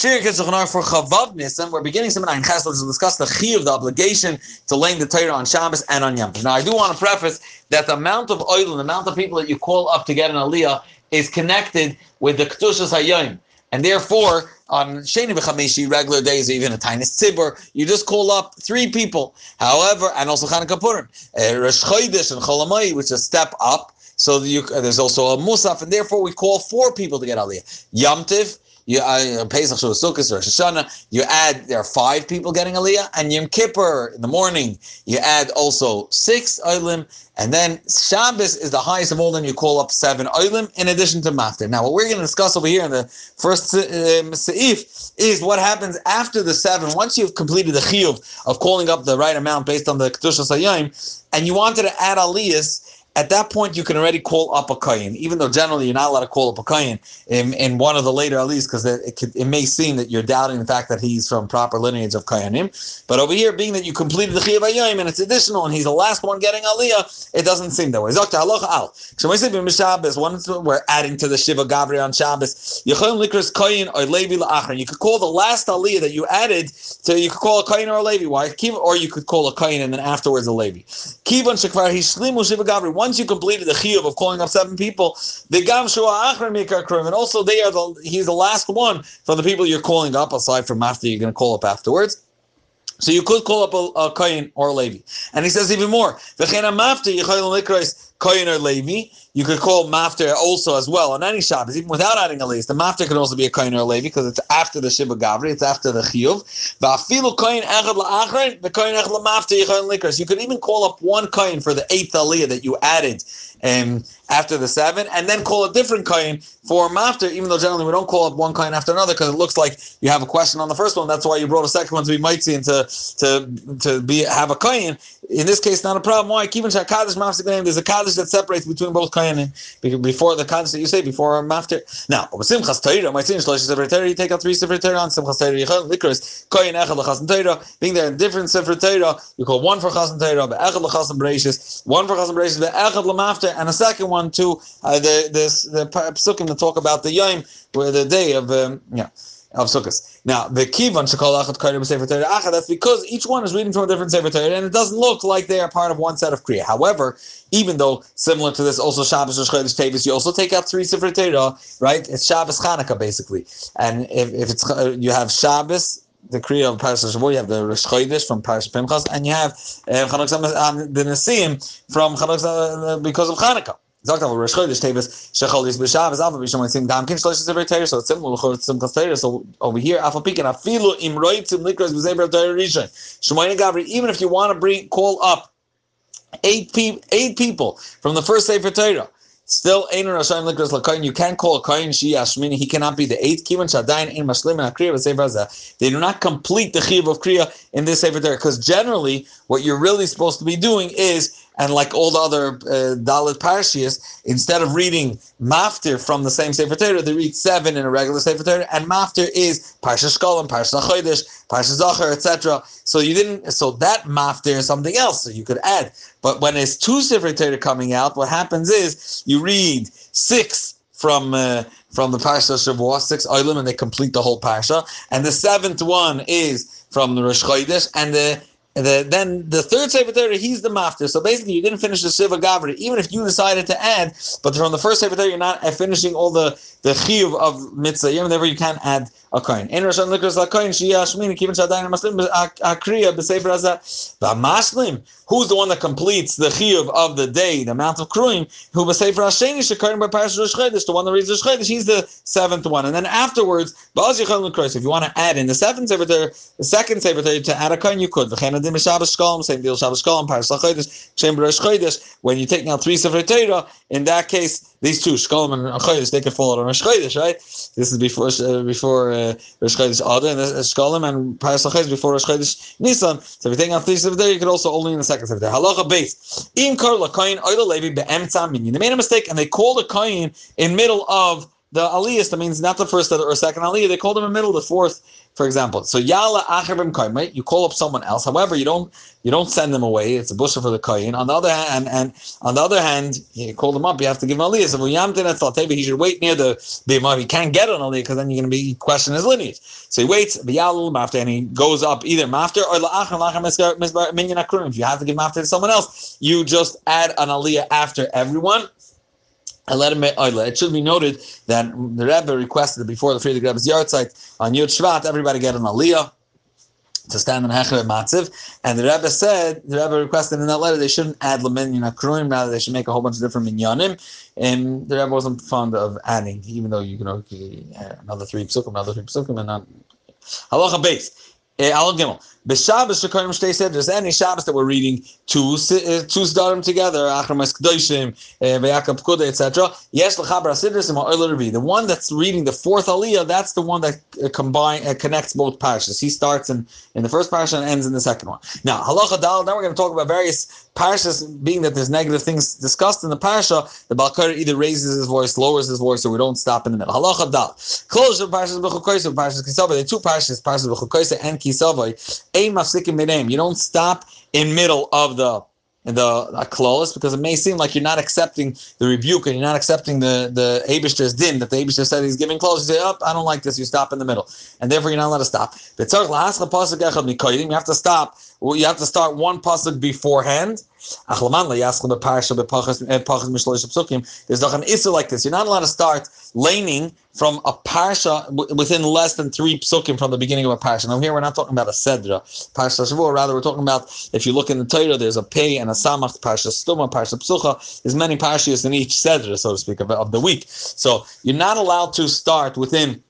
Shir Kitzuchanar for Chavav. We're beginning some nine Ches to discuss the chi of the obligation to laying the Torah on Shabbos and on Yom Tov. Now, I do want to preface that the amount of oil and the amount of people that you call up to get an Aliyah is connected with the Kedushas Hayom. And therefore, on Sheni B'Chamishi, regular days, or even a tiny tzibur, you just call up three people. However, and also Chanukah Purim, uh, Rosh Chodesh and Cholamai, which is a step up. So you, uh, there's also a Musaf, and therefore we call four people to get Aliyah. Yom Tiv, you uh, Pesach Sukkot or Shoshana, you add there are five people getting Aliyah, and Yom Kippur in the morning you add also six Olim, and then Shabbos is the highest of all. Then you call up seven Olim in addition to Maftir. Now, what we're going to discuss over here in the first um, Seif is what happens after the seven. Once you've completed the chiyuv of calling up the right amount based on the Kedusha Sayim, and you wanted to add Aliyahs at that point you can already call up a kayin, even though generally you're not allowed to call up a kayin in, in one of the later alis because it, it, it, may seem that you're doubting the fact that he's from proper lineage of kayanim. But over here, being that you completed the chiyav and it's additional and he's the last one getting aliyah, it doesn't seem that way. Zakta halacha al. So Shabbos, one we're adding to the shiva gavri on Shabbos. Yechon likras kayin or levi la'achron. You could call the last aliyah that you added to you could call a kayin or a levi. Why? Or you could call a kayin and then afterwards a levi. Kivan shekvar hishlimu shiva gavri once you completed the chiyuv of calling up seven people, the gam and also they are the he's the last one from the people you're calling up aside from after you're going to call up afterwards. So you could call up a, a or a Levi. And he says even more, Koyin or Levi. You could call Mafter also as well on any Shabbos, even without adding a lease. The Mafter can also be a Koyin or Levi because it's after the Shiba Gavri, it's after the Chiyuv. Va'afilu the. You could even call up one Koyin for the eighth Aliyah that you added um, after the seven, and then call a different Koyin for Mafter, even though generally we don't call up one Koyin after another because it looks like you have a question on the first one. That's why you brought a second one to be mighty and to, to, to be have a Koyin. In this case, not a problem. Why? Keeping Shakadosh Mafter there's a Kaddish that separates between both koyanim before the that you say before Mafter. Now, Simchas Torah, my sin Shlosh Sefer Torah, you take out three Sefer Torah on Simchas Torah. Yichon Likros Koyin Echad Lechasn Torah. Being there in different Sefer Torah, you call one for Chasn Torah, Echad Lechasn Bereishis, one for Chasn Bereishis, Echad Lemafter, and a second one to uh, the this the psukim to talk about the Yom, where the day of um, yeah of Sukkot. Now, the Kivan Shakal Achat Karim Sefer Torah Achad, that's because each one is reading from a different Sefer Torah, and it doesn't look like they are part of one set of Kriya. However, even though similar to this, also Shabbos Rosh Chodesh Tevis, you also take out three Sefer Torah, right? It's Shabbos Chanukah, basically. And if, if it's uh, you have Shabbos, the Kriya of Parashat Shavuot, you have the Rosh Chodesh from Parashat Pinchas, and you have uh, um, the Nasim from Chanukah uh, because of Chanukah. Sagt aber Rosh Chodesh Tevis Shechol Yis B'Shabbos Alpha B'Shom Yitzim Dam Kin Shlosh Sefer Torah so it's similar to Simchas Torah so over here Alpha Pikin Afilu Im Roitzim Likros B'Zeber Torah Rishon Shemayne Gavri even if you want to bring call up eight people eight people from the first Sefer Torah Still, Einer Rashayim Likras Lakayin, you can't call a Kayin Shi Ashmini, he cannot be the eighth. Kivan Shadayin in Mashlim and Akriya Sefer They do not complete the Chiv of Kriya in this Sefer Torah, because generally, what you're really supposed to be doing is and like all the other uh, Dalit Parshias, instead of reading Maftir from the same Sefer Torah, they read seven in a regular Sefer Torah, and Maftir is Parsha Shkolim, Parsha Chodesh, Parsha Zachar, etc. So you didn't, so that Maftir is something else that you could add. But when it's two Sefer Torah coming out, what happens is you read six from uh, from the Parsha Shavuot, six Oilim, and they complete the whole Parsha, and the seventh one is from the Rosh Chodesh, and the the, then the third Sefer Torah, he's the mafter. So basically, you didn't finish the Shiva Gavri, even if you decided to add, but from the first Sefer Torah, you're not uh, finishing all the the chiyuv of mitzvah. Therefore, you can't add a coin. In Rosh Likras Akriya. The who's the one that completes the chiyuv of the day, the amount of kruim, who Parashat Rosh Chodesh, the one that reads Rosh Chodesh, he's the seventh one. And then afterwards, if you want to add in the seventh Sefer Torah, the second Sefer Torah, to add a coin, you could. Shabbos same deal Shabbos Shkolm, Parashat Chodesh, Chodesh. When you take now three Sefer Torah, in that case, these two, Shkolm and Chodesh, they could fall out on Rosh Chodesh, right? This is before uh, before uh, Rosh Chodesh Adar, and uh, and Paras Chodesh before Rosh Chodesh Nisan. So if you take out three seven there, you could also only in the second seven there. Halacha base. In Kar Lakayin Oila Levi Minyan. They made a mistake and they called a Kayin in middle of the aliyah, that means not the first or second aliyah, they called him in middle, the fourth, for example. So yala acherim kaimait, you call up someone else. However, you don't you don't send them away. It's a busha for the kohen. On the other hand, and, and on the other hand, you call them up. You have to give him aliyah. So yamtin he should wait near the bima. He can't get an aliyah because then you're going to be questioning his lineage. So he waits biyalul after and he goes up either after or la'achar la'achar minyan akrim. If you have to give after to someone else, you just add an aliyah after everyone. It should be noted that the Rebbe requested before the Frierdiker Rebbe's yahrzeit on Yud Shvat, everybody get an aliyah to stand in Hecher Matziv. And the Rebbe said, the Rebbe requested in that letter they shouldn't add Laminyan Akruim, rather they should make a whole bunch of different minyanim. And the Rebbe wasn't fond of adding, even though you can know another three psukim, another three psukim, and not. Halacha base. Eh, Al Gimel. B'Shabbos Shekoyim Shtei Sedras. Any Shabbos that we're reading two uh, two Zdarim together, Achramas Kedoshim, V'Yakam Pkuda, etc. Yes L'Chaber Asidras and Ma'or The one that's reading the fourth Aliyah, that's the one that uh, combine uh, connects both parashas. He starts in, in the first parasha and ends in the second one. Now Halacha Dal. Now we're going to talk about various parashas, being that there's negative things discussed in the parasha. The Balkar either raises his voice, lowers his voice, so we don't stop in the middle. Halacha Dal. Close the parashas B'Chukoyse, parashas Kisavai. The two parashas, parashas B'Chukoyse and Kisavai ein mafsikim name. You don't stop in middle of the the clause because it may seem like you're not accepting the rebuke and you're not accepting the the Abishter's din that the Abishter said he's giving clause. You say, "Up, oh, I don't like this." You stop in the middle, and therefore you're not allowed to stop. You have to stop. You have to start one pasuk beforehand eh, there's not an issue like this. You're not allowed to start laning from a parsha within less than three psukim from the beginning of a parsha. Now here we're not talking about a sedra, parsha shavua. Rather, we're talking about if you look in the Torah, there's a pei and a samach, parsha stuma, parsha psucha. There's many parshas in each sedra, so to speak, of, of the week. So you're not allowed to start within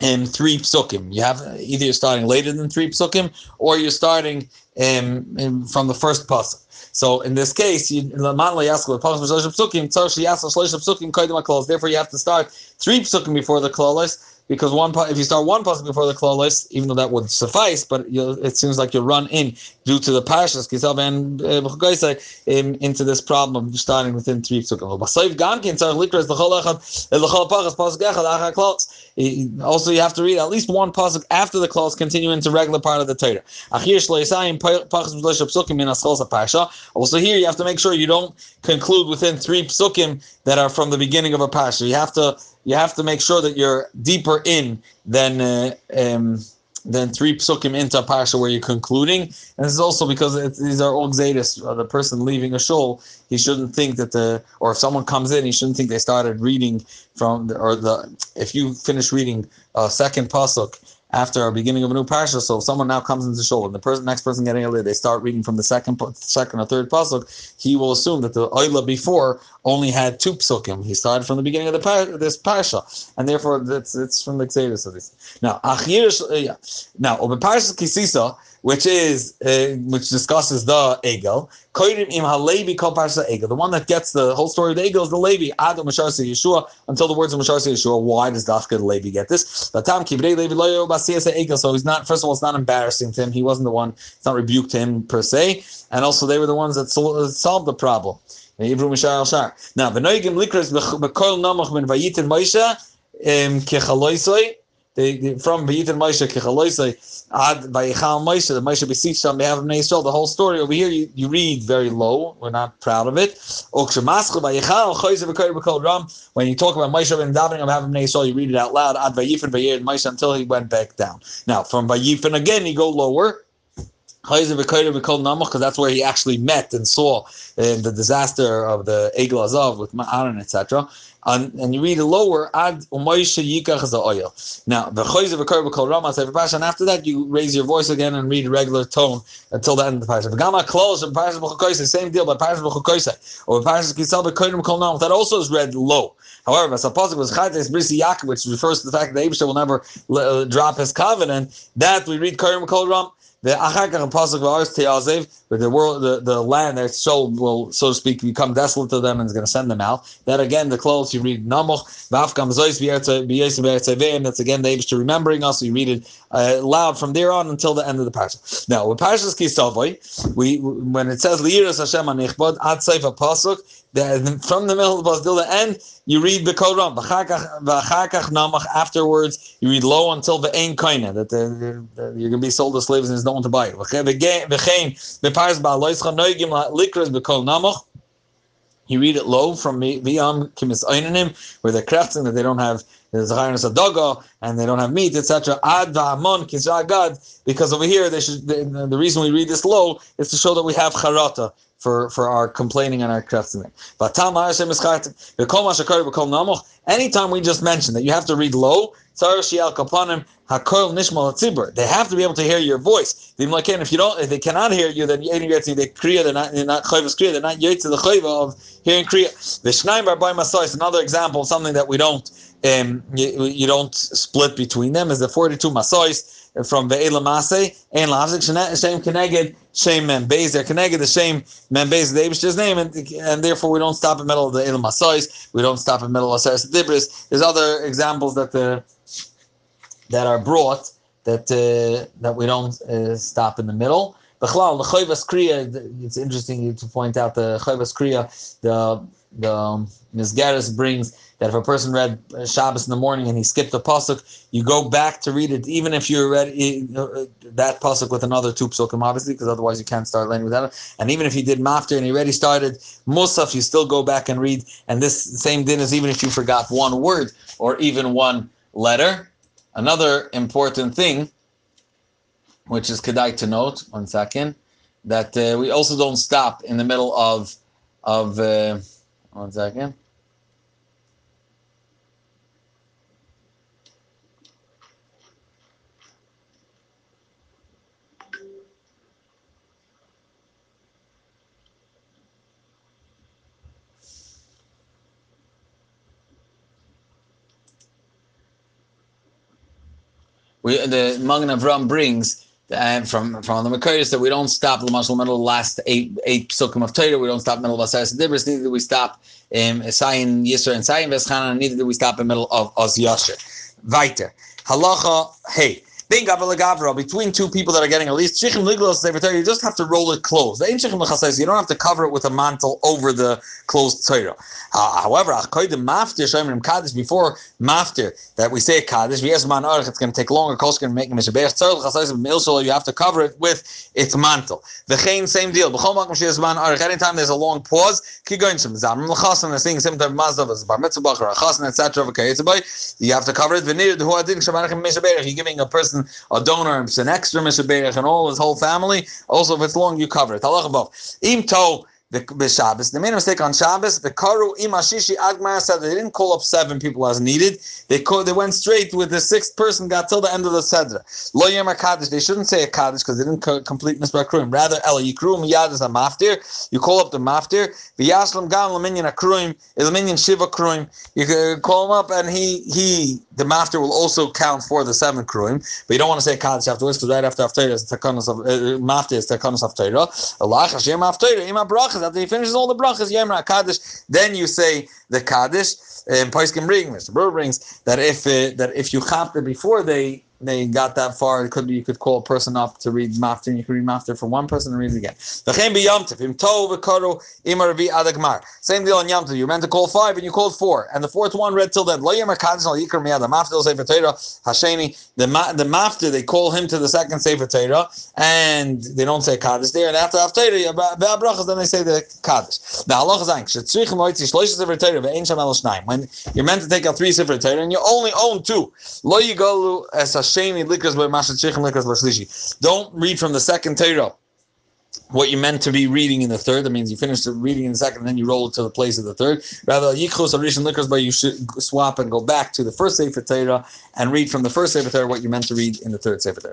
in three psukim. You have either you're starting later than three psukim, or you're starting um, from the first pasuk. So in this case, you, therefore you have to start three psukim before the klolos because one if you start one pasuk before the klolos, even though that would suffice, but it seems like you run in due to the parashas kisav and uh, um, into this problem of starting within three psukim. Uh, uh, also, you have to read at least one pasuk after the clause, continue into regular part of the Torah. Also, here you have to make sure you don't conclude within three psukim that are from the beginning of a parsha. You have to you have to make sure that you're deeper in than uh, um, than three psukim into a parsha where you're concluding. And this is also because these are all xeris. Uh, the person leaving a shul, he shouldn't think that the, or if someone comes in, he shouldn't think they started reading from, the, or the, if you finish reading a second pasuk after a beginning of a new parsha. So if someone now comes into shul and the person, next person getting a lit they start reading from the second, second or third pasuk, he will assume that the oila before only had two psukim. He started from the beginning of the par- this parsha, and therefore it's it's from the Xeris of this. Now, achir, uh, yeah. Now, over parsha kisisa, which is uh, which discusses the egel. Koidim im halevi kol parsha egel. The one that gets the whole story of the egel is the Levi. Adam Masharsi Yeshua until the words of Masharsi Yeshua. Why does Dafka the Levi get this? Egel. So he's not. First of all, it's not embarrassing to him. He wasn't the one. It's not rebuked to him per se. And also, they were the ones that solved the problem. Now, the noigim likras b'kol namach ben vayitin Moshe kechaloisoi from Vayitin Moshe Kechaloisei Ad Vayichal Moshe, the Moshe beseeched on behalf of Yisrael. The whole story over here you, you read very low. We're not proud of it. When you talk about Moshe and davening on behalf of Yisrael, you read it out loud. Ad Vayifin Vayir Moshe until he went back down. Now from Vayifin again, you go lower. Because that's where he actually met and saw uh, the disaster of the Egel Azov with Aaron, etc and, and you read lower, ad umoisha yikach oil. Now, kol rama sefer pasha, and after that you raise your voice again and read a regular tone until the end of the pasha. V'gama close of pasha b'chukoyse, same deal, but pasha b'chukoyse, or pasha kisal b'koyim kol nam, that also is read low. However, as a positive was chaytes brisi yaakov, which refers to the fact that Abishah will never uh, drop his covenant, that we read koyim kol ram, the achakach pasuk v'aris te'azev, but the world, the, the land their soul will, so to speak, become desolate to them and is going to send them out. That again, the close you read namoch v'afkam zois v'yertze That's again the to remembering us. We read it uh, loud from there on until the end of the parsha. Now, with parshas kisavoy, we when it says liyiras Hashem anichbod ad seifa pasuk, from the middle of the till the end, you read the Koran. namach afterwards, you read low until the ain kaina that the, the, you're going to be sold as slaves and there's no one to buy it. You read it low from Viyam Kimis Einanim, where they're crafting that they don't have there's a dogo and they don't have meat, etc. Ad va'amon God, because over here they should. The, the, reason we read this low is to show that we have charata for, for our complaining and our craftsmen. Anytime we just mention that you have to read low, they have to be able to hear your voice. If you don't, if they cannot hear you, then they kriya. They're not. They're not kriya. They're not yet the chayva of hearing kriya. Another example something that we don't. Um, you, you don't split between them. Is the forty-two masais from Ve'ela Masay, and Lavzik Shem Keneged, Shem Membez, they're Keneged, the Shem Membez, the Abish's name, and, and therefore we don't stop in the middle of the Elam Masais, we don't stop in the middle of Saras Dibris. There's other examples that the that are brought that uh, that we don't uh, stop in the middle. The Chayvas Kriya, it's interesting to point out the Chayvas Kriya, the the um, Mizgaris brings that if a person read Shabbos in the morning and he skipped a pasuk, you go back to read it, even if you read that pasuk with another two psukim, obviously, because otherwise you can't start learning without it. And even if you did mafter and he already started musaf, you still go back and read. And this same din is even if you forgot one word or even one letter. Another important thing, which is kedai to note, one second, that uh, we also don't stop in the middle of of. Uh, one second. we the Magen Avram brings uh, from from the Makarius that we don't stop the Mashal middle last eight eight psukim of Torah. We don't stop middle of Asaris Dibris. Neither do we stop um, Sayin Yisra and Sayin Veschana. Neither do we stop in middle of Oz Yasher. Weiter. Halacha. Hey. Between two people that are getting at least you just have to roll it closed. You don't have to cover it with a mantle over the closed Torah. Uh, however, before maftir that we say kaddish, it's going to take longer. You have to cover it with its mantle. The same deal. Anytime there's a long pause, keep going, zaman, they're saying same type of mazda as bar mitzvah, etc. You have to cover it. You're giving a person a donor, an extra Mishaberach, and all his whole family. Also, if it's long, you cover it. Im to the Shabbos. They made a mistake on Shabbos. The Karu Imashishi Agmar said they didn't call up seven people as needed. They called, they went straight with the sixth person, got till the end of the Sedra. Lo Yemar Kaddish. They shouldn't say a Kaddish because they didn't co- complete Mispar Kruim. Rather, Ella Yikruim Yad is a Maftir. You call up the Maftir. V'yashlam Gam Laminyan Akruim, Laminyan Shiva Kruim. You call him up and he, he, the Maftir will also count for the seven Kruim. But you don't want to say Kaddish afterwards because right after Haftarah is Takanos of, uh, Maftir is Takanos Haftarah. Allah Hashem Haftarah. Ima Brachas. After he finishes all the brachas, Yemra Kaddish, then you say the Kaddish. And Paiskim bring, Mishnah Berurah brings that if uh, that if you chapped it before they they got that far, it could be you could call a person up to read Mafter, and you could read Mafter for one person and read it again. Same deal on Yamtiv. You're meant to call five and you called four, and the fourth one read till then. The The Mafter they call him to the second Sefer Torah, and they don't say Kaddish there. And after after then they say the Kaddish. When you're meant to take out three Sefer Torah and you only own two, don't read from the second Torah what you meant to be reading in the third. That means you finish the reading in the second, and then you roll to the place of the third. Rather, yichus arishin liquors, but you should swap and go back to the first Sefer Torah and read from the first Sefer Torah what you meant to read in the third Sefer Torah.